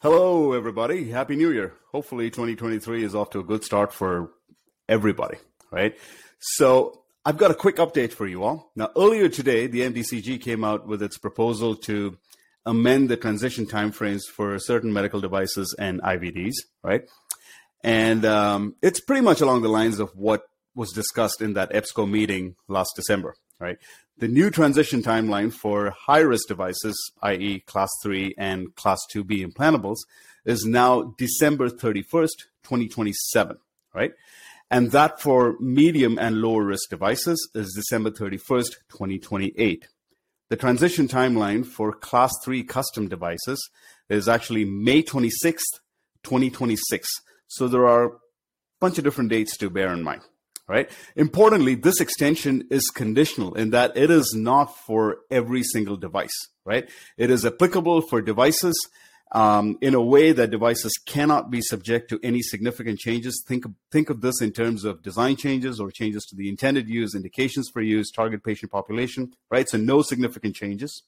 Hello, everybody. Happy New Year. Hopefully, 2023 is off to a good start for everybody, right? So, I've got a quick update for you all. Now, earlier today, the MDCG came out with its proposal to amend the transition timeframes for certain medical devices and IVDs, right? And um, it's pretty much along the lines of what was discussed in that EPSCO meeting last December, right? The new transition timeline for high risk devices, i.e., class 3 and class 2B implantables, is now December 31st, 2027, right? And that for medium and lower risk devices is December 31st, 2028. The transition timeline for class 3 custom devices is actually May 26th, 2026. So there are a bunch of different dates to bear in mind right? Importantly, this extension is conditional in that it is not for every single device, right? It is applicable for devices um, in a way that devices cannot be subject to any significant changes. Think think of this in terms of design changes or changes to the intended use, indications for use, target patient population, right? So no significant changes.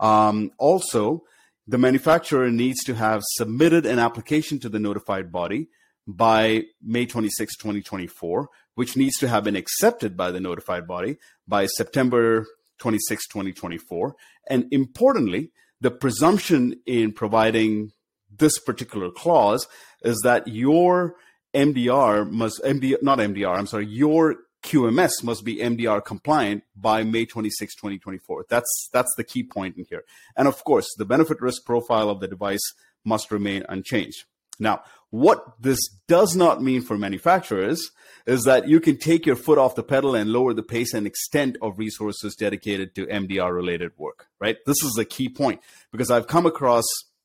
Um, also, the manufacturer needs to have submitted an application to the notified body by May 26, 2024, which needs to have been accepted by the notified body by September 26, 2024. And importantly, the presumption in providing this particular clause is that your MDR must MD not MDR, I'm sorry, your QMS must be MDR compliant by May 26, 2024. That's that's the key point in here. And of course, the benefit risk profile of the device must remain unchanged. Now, what this does not mean for manufacturers is that you can take your foot off the pedal and lower the pace and extent of resources dedicated to MDR related work, right? This is a key point because I've come across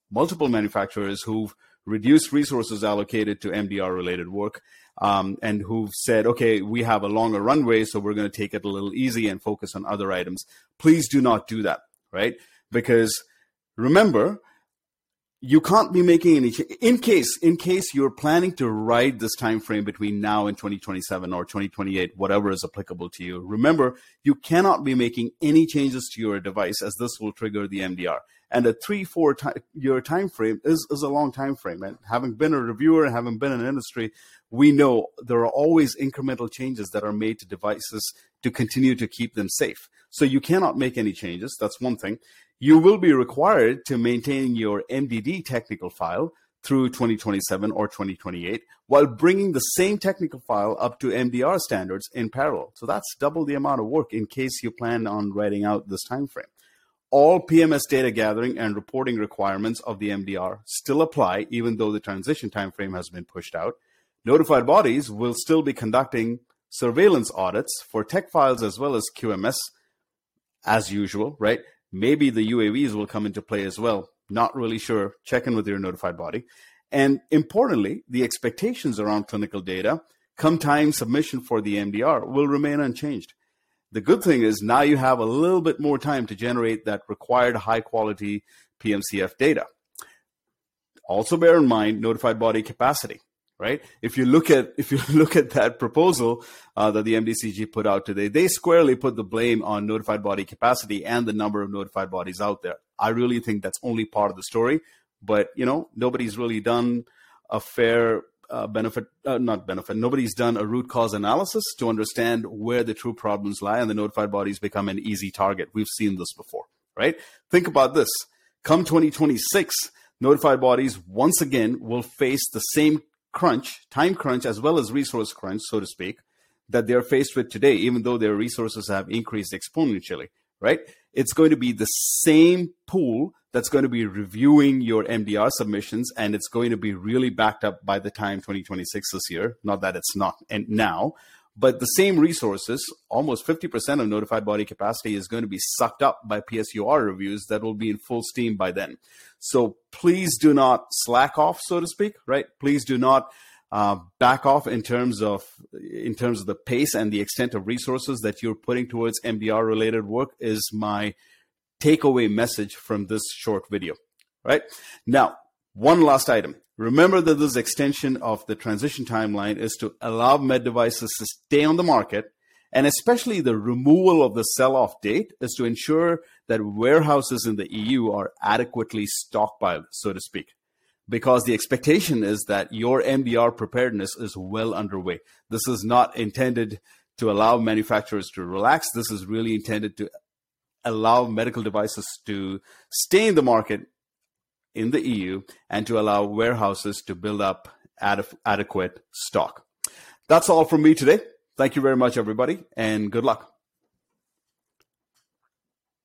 multiple manufacturers who've reduced resources allocated to MDR related work um, and who've said, okay, we have a longer runway, so we're going to take it a little easy and focus on other items. Please do not do that, right? Because remember, you can't be making any in case in case you're planning to ride this time frame between now and 2027 or 2028 whatever is applicable to you remember you cannot be making any changes to your device as this will trigger the mdr and a three four t- year time frame is, is a long time frame and having been a reviewer having been in industry we know there are always incremental changes that are made to devices to continue to keep them safe. So you cannot make any changes that's one thing you will be required to maintain your MDD technical file through 2027 or 2028 while bringing the same technical file up to MDR standards in parallel. So that's double the amount of work in case you plan on writing out this time frame. All PMS data gathering and reporting requirements of the MDR still apply even though the transition time frame has been pushed out. Notified bodies will still be conducting surveillance audits for tech files as well as QMS as usual, right? Maybe the UAVs will come into play as well. Not really sure. Check in with your notified body. And importantly, the expectations around clinical data come time submission for the MDR will remain unchanged. The good thing is now you have a little bit more time to generate that required high quality PMCF data. Also bear in mind notified body capacity right? If you look at if you look at that proposal uh, that the MDCG put out today, they squarely put the blame on notified body capacity and the number of notified bodies out there. I really think that's only part of the story, but you know nobody's really done a fair uh, benefit, uh, not benefit. Nobody's done a root cause analysis to understand where the true problems lie, and the notified bodies become an easy target. We've seen this before, right? Think about this. Come 2026, notified bodies once again will face the same crunch, time crunch, as well as resource crunch, so to speak, that they're faced with today, even though their resources have increased exponentially, right? It's going to be the same pool that's going to be reviewing your MDR submissions, and it's going to be really backed up by the time 2026 this year. Not that it's not and now, but the same resources, almost 50% of notified body capacity is going to be sucked up by PSUR reviews that will be in full steam by then. So please do not slack off, so to speak, right? Please do not uh, back off in terms of in terms of the pace and the extent of resources that you're putting towards MDR related work is my takeaway message from this short video, right? Now, one last item. Remember that this extension of the transition timeline is to allow med devices to stay on the market, and especially the removal of the sell off date is to ensure that warehouses in the EU are adequately stockpiled, so to speak. because the expectation is that your MDR preparedness is well underway. This is not intended to allow manufacturers to relax. This is really intended to allow medical devices to stay in the market in the EU and to allow warehouses to build up ad- adequate stock. That's all from me today. Thank you very much, everybody, and good luck.